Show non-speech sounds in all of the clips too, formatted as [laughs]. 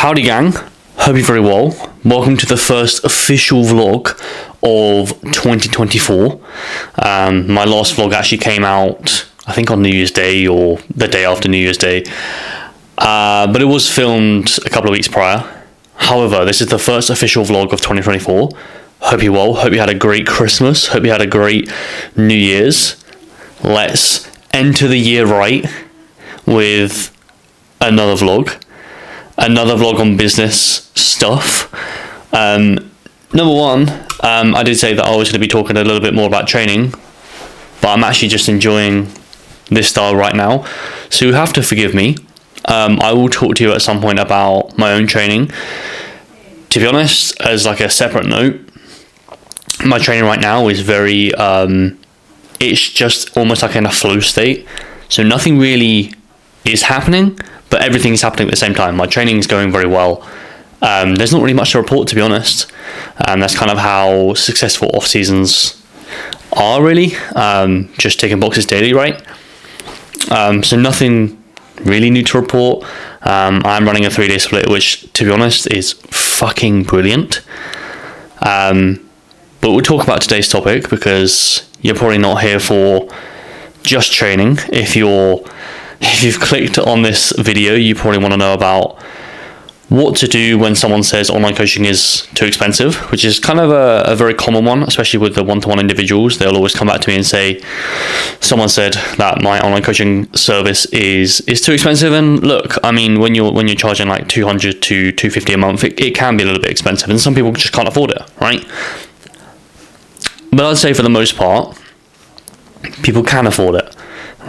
Howdy, gang. Hope you're very well. Welcome to the first official vlog of 2024. Um, my last vlog actually came out, I think, on New Year's Day or the day after New Year's Day. Uh, but it was filmed a couple of weeks prior. However, this is the first official vlog of 2024. Hope you're well. Hope you had a great Christmas. Hope you had a great New Year's. Let's enter the year right with another vlog another vlog on business stuff. Um, number one, um, I did say that I was going to be talking a little bit more about training, but I'm actually just enjoying this style right now. So you have to forgive me. Um, I will talk to you at some point about my own training. To be honest, as like a separate note, my training right now is very. Um, it's just almost like in a flow state. So nothing really is happening, but everything is happening at the same time. My training is going very well. Um, there's not really much to report, to be honest. And that's kind of how successful off seasons are, really. Um, just ticking boxes daily, right? Um, so nothing really new to report. Um, I'm running a three day split, which, to be honest, is fucking brilliant. Um, but we'll talk about today's topic because you're probably not here for just training. If you're if you've clicked on this video, you probably want to know about what to do when someone says online coaching is too expensive, which is kind of a, a very common one, especially with the one to one individuals. They'll always come back to me and say, Someone said that my online coaching service is is too expensive. And look, I mean, when you're when you're charging like 200 to 250 a month, it, it can be a little bit expensive, and some people just can't afford it, right? But I'd say for the most part, people can afford it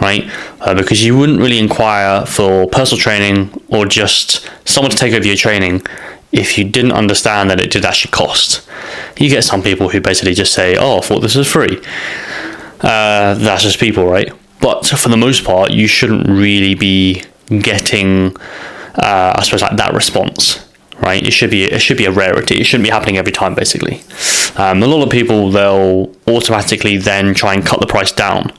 right? Uh, because you wouldn't really inquire for personal training or just someone to take over your training if you didn't understand that it did actually cost. You get some people who basically just say, "Oh, I thought this was free." Uh, that's just people, right? But for the most part, you shouldn't really be getting, uh, I suppose, like that response right? It should be it should be a rarity. It shouldn't be happening every time, basically. Um, a lot of people they'll automatically then try and cut the price down.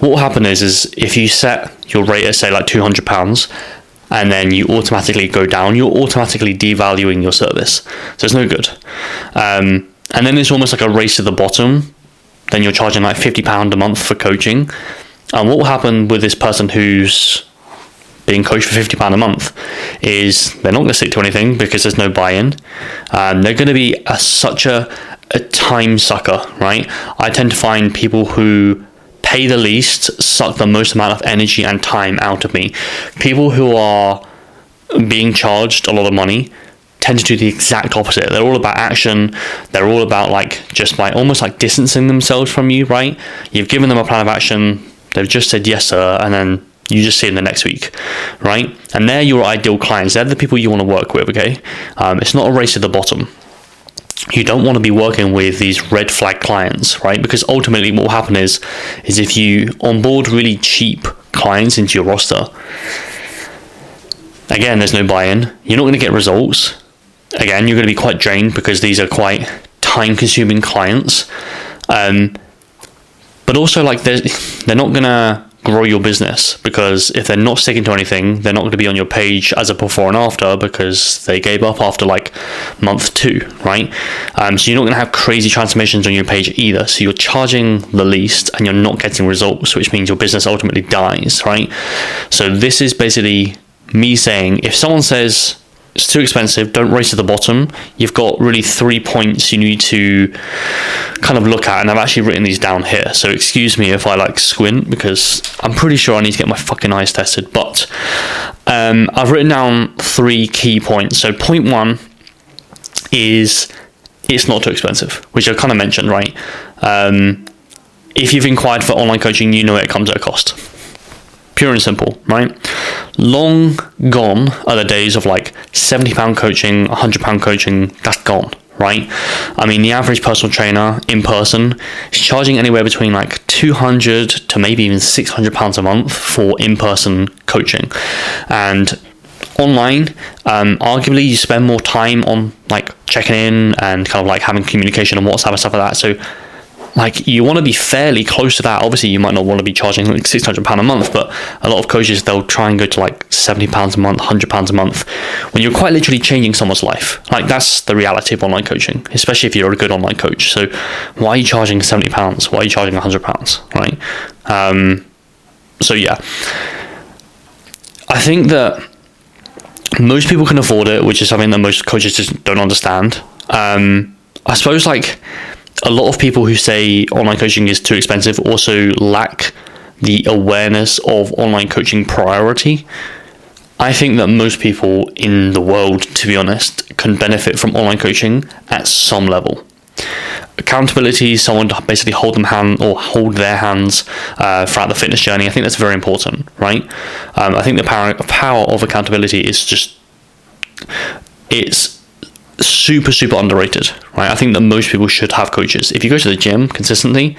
What will happen is is if you set your rate at say like two hundred pounds, and then you automatically go down, you're automatically devaluing your service. So it's no good. Um, and then it's almost like a race to the bottom. Then you're charging like fifty pound a month for coaching. And what will happen with this person who's being coached for fifty pound a month is they're not going to stick to anything because there's no buy-in. Um, they're going to be a, such a a time sucker, right? I tend to find people who pay the least suck the most amount of energy and time out of me. People who are being charged a lot of money tend to do the exact opposite. They're all about action. They're all about like just like almost like distancing themselves from you, right? You've given them a plan of action. They've just said yes, sir, and then you just see them the next week, right? And they're your ideal clients. They're the people you want to work with. Okay, um, it's not a race to the bottom. You don't want to be working with these red flag clients, right? Because ultimately, what will happen is, is if you onboard really cheap clients into your roster, again, there's no buy-in. You're not going to get results. Again, you're going to be quite drained because these are quite time-consuming clients. Um, but also, like, they're, they're not going to grow your business because if they're not sticking to anything, they're not going to be on your page as a before and after because they gave up after like month two, right? Um, so you're not going to have crazy transformations on your page either. So you're charging the least and you're not getting results, which means your business ultimately dies, right? So this is basically me saying if someone says it's too expensive. Don't race to the bottom. You've got really three points you need to kind of look at, and I've actually written these down here. So excuse me if I like squint because I'm pretty sure I need to get my fucking eyes tested. But um, I've written down three key points. So point one is it's not too expensive, which I kind of mentioned, right? Um, if you've inquired for online coaching, you know it comes at a cost pure and simple, right? Long gone are the days of like £70 coaching, £100 coaching, that's gone, right? I mean, the average personal trainer in person is charging anywhere between like 200 to maybe even 600 pounds a month for in person coaching. And online, um, arguably you spend more time on like checking in and kind of like having communication on WhatsApp and stuff like that. So like you want to be fairly close to that. Obviously, you might not want to be charging like six hundred pound a month, but a lot of coaches they'll try and go to like seventy pounds a month, hundred pounds a month, when you're quite literally changing someone's life. Like that's the reality of online coaching, especially if you're a good online coach. So why are you charging seventy pounds? Why are you charging hundred pounds? Right? Um, so yeah, I think that most people can afford it, which is something that most coaches just don't understand. Um, I suppose like a lot of people who say online coaching is too expensive also lack the awareness of online coaching priority. I think that most people in the world, to be honest, can benefit from online coaching at some level. Accountability, someone to basically hold them hand or hold their hands uh, throughout the fitness journey. I think that's very important, right? Um, I think the power power of accountability is just it's super super underrated, right? I think that most people should have coaches. If you go to the gym consistently,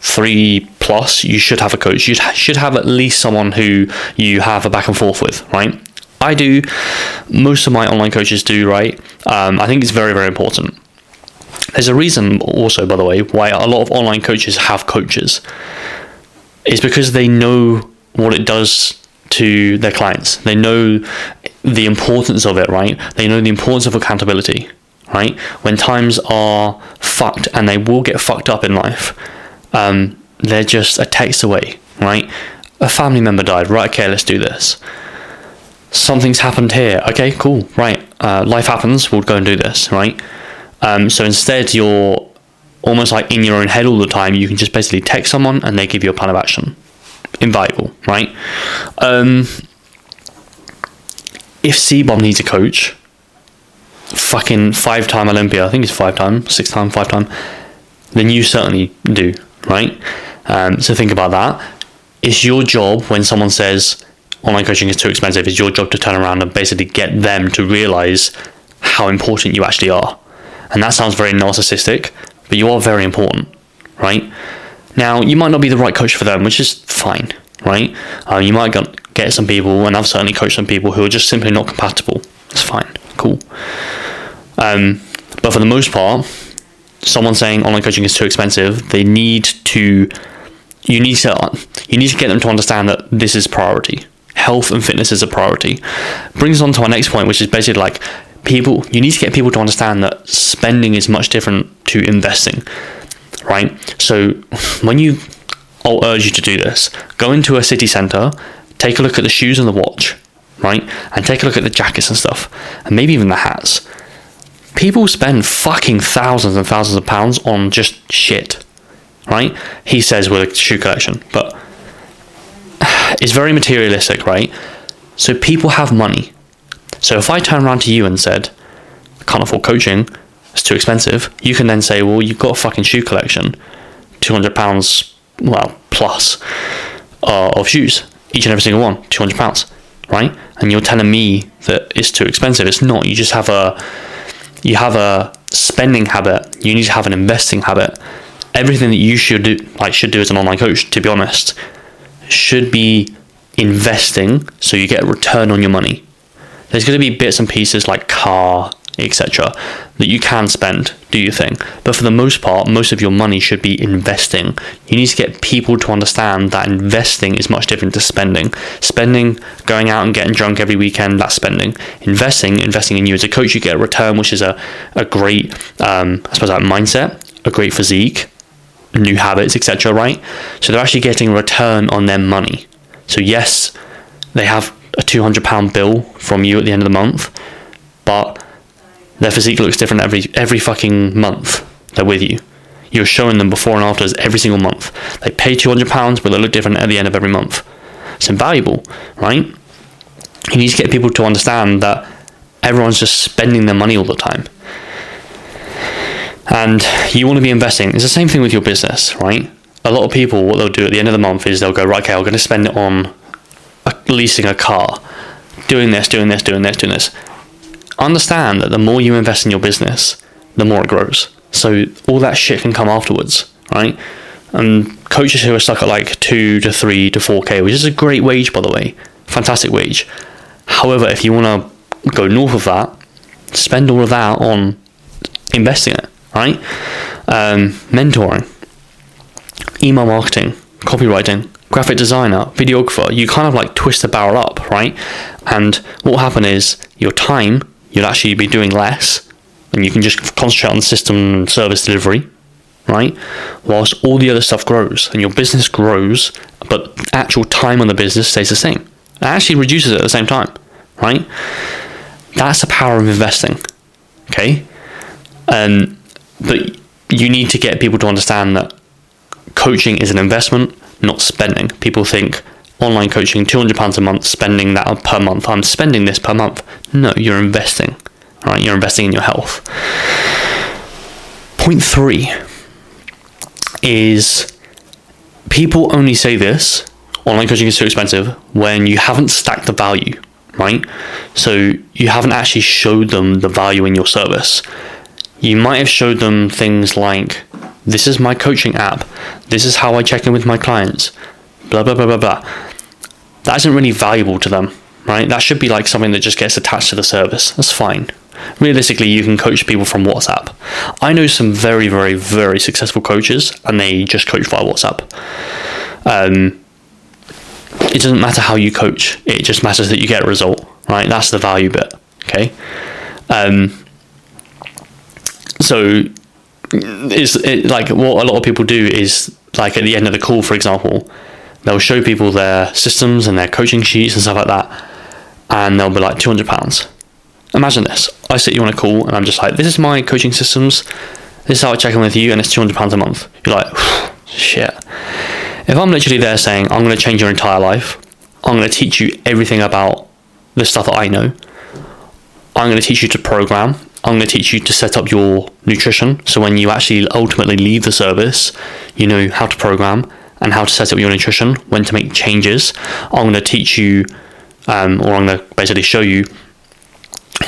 three plus, you should have a coach. You should have at least someone who you have a back and forth with, right? I do. Most of my online coaches do, right? Um, I think it's very very important. There's a reason also, by the way, why a lot of online coaches have coaches. Is because they know what it does to their clients. They know the importance of it, right? They know the importance of accountability, right? When times are fucked and they will get fucked up in life, um, they're just a text away, right? A family member died, right? Okay, let's do this. Something's happened here. Okay, cool, right? Uh, life happens. We'll go and do this, right? Um, so instead, you're almost like in your own head all the time. You can just basically text someone and they give you a plan of action invaluable, right? Um, if CBum needs a coach, fucking five time Olympia, I think it's five time, six time, five time, then you certainly do, right? Um, so think about that. It's your job when someone says online coaching is too expensive, it's your job to turn around and basically get them to realize how important you actually are. And that sounds very narcissistic, but you are very important, right? Now, you might not be the right coach for them, which is fine, right? Uh, you might get some people, and I've certainly coached some people who are just simply not compatible. It's fine, cool. Um, but for the most part, someone saying online coaching is too expensive, they need to, you need to, you need to get them to understand that this is priority. Health and fitness is a priority. Brings us on to our next point, which is basically like people. You need to get people to understand that spending is much different to investing right? So [laughs] when you, I'll urge you to do this. Go into a city centre, take a look at the shoes and the watch, right? And take a look at the jackets and stuff, and maybe even the hats. People spend fucking thousands and thousands of pounds on just shit, right? He says with a shoe collection, but [sighs] it's very materialistic, right? So people have money. So if I turn around to you and said, I can't afford coaching, it's too expensive, you can then say, well, you've got a fucking shoe collection, two hundred pounds, well plus, uh, of shoes, each and every single one, two hundred pounds, right? And you're telling me that it's too expensive. It's not. You just have a, you have a spending habit. You need to have an investing habit. Everything that you should do, like should do as an online coach, to be honest, should be investing so you get a return on your money. There's going to be bits and pieces like car, etc., that you can spend, do your thing. But for the most part, most of your money should be investing. You need to get people to understand that investing is much different to spending. Spending, going out and getting drunk every weekend, that's spending. Investing, investing in you as a coach, you get a return, which is a, a great, um, I suppose, that mindset, a great physique, new habits, etc., right? So they're actually getting a return on their money. So, yes, they have a £200 bill from you at the end of the month, but their physique looks different every every fucking month they're with you. You're showing them before and afters every single month. They pay two hundred pounds, but they look different at the end of every month. It's invaluable, right? You need to get people to understand that everyone's just spending their money all the time. And you want to be investing. It's the same thing with your business, right? A lot of people, what they'll do at the end of the month is they'll go, right, okay, I'm going to spend it on leasing a car, doing this, doing this, doing this, doing this understand that the more you invest in your business, the more it grows. So all that shit can come afterwards, right? And coaches who are stuck at like two to three to four k, which is a great wage by the way, fantastic wage. However, if you want to go north of that, spend all of that on investing it, right? Um, mentoring. email marketing, copywriting, graphic designer, videographer, you kind of like twist the barrel up, right? And what will happen is your time, you'll actually be doing less and you can just concentrate on the system and service delivery, right? Whilst all the other stuff grows and your business grows, but actual time on the business stays the same. It actually reduces it at the same time, right? That's the power of investing, okay? Um, but you need to get people to understand that coaching is an investment, not spending. People think online coaching, £200 a month, spending that per month. I'm spending this per month. No, you're investing, right? You're investing in your health. Point three is people only say this online coaching is too expensive when you haven't stacked the value, right? So you haven't actually showed them the value in your service. You might have showed them things like this is my coaching app, this is how I check in with my clients, blah, blah, blah, blah, blah. That isn't really valuable to them, right? That should be like something that just gets attached to the service. That's fine. Realistically, you can coach people from WhatsApp. I know some very, very, very successful coaches, and they just coach via WhatsApp. Um, it doesn't matter how you coach; it just matters that you get a result, right? That's the value bit. Okay. Um, so is it, like what a lot of people do is like at the end of the call, for example, they'll show people their systems and their coaching sheets and stuff like that, and they'll be like two hundred pounds. Imagine this: I sit you on a call, and I'm just like, "This is my coaching systems. This is how I check in with you, and it's two hundred pounds a month." You're like, "Shit." If I'm literally there saying, "I'm going to change your entire life. I'm going to teach you everything about the stuff that I know. I'm going to teach you to program. I'm going to teach you to set up your nutrition. So when you actually ultimately leave the service, you know how to program and how to set up your nutrition, when to make changes. I'm going to teach you, um, or I'm going to basically show you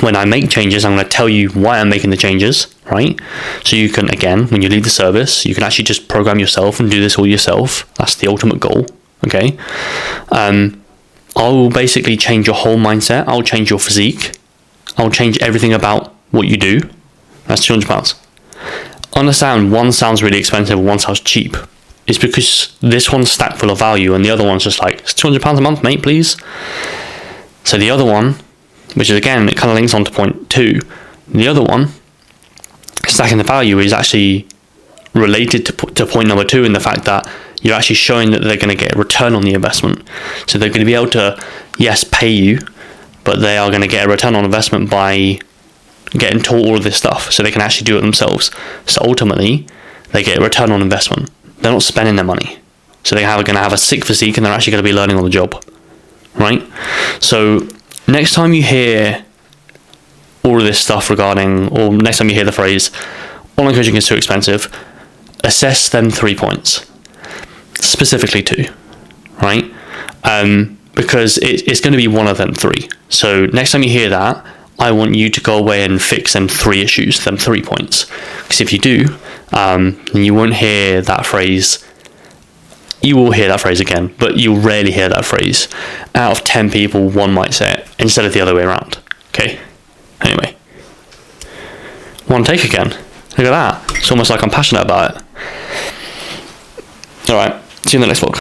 when I make changes, I'm going to tell you why I'm making the changes, right? So you can, again, when you leave the service, you can actually just program yourself and do this all yourself. That's the ultimate goal, okay? Um, I'll basically change your whole mindset. I'll change your physique. I'll change everything about what you do, that's two hundred pounds. Understand one sounds really expensive, one sounds cheap. It's because this one's stacked full of value, and the other one's just like it's two hundred pounds a month, mate, please. So the other one, which is again, it kind of links on to point two. The other one, stacking the value, is actually related to, to point number two in the fact that you're actually showing that they're going to get a return on the investment. So they're going to be able to, yes, pay you, but they are going to get a return on investment by getting taught all of this stuff so they can actually do it themselves. So ultimately, they get a return on investment. They're not spending their money. So they are going to have a sick physique and they're actually going to be learning on the job. Right? So next time you hear all of this stuff regarding, or next time you hear the phrase, online coaching is too expensive, assess them three points. Specifically two. Right? Um, because it, it's going to be one of them three. So next time you hear that, I want you to go away and fix them three issues, them three points. Because if you do, um, then you won't hear that phrase. You will hear that phrase again, but you'll rarely hear that phrase. Out of 10 people, one might say it instead of the other way around. Okay? Anyway. One take again. Look at that. It's almost like I'm passionate about it. Alright, see you in the next vlog.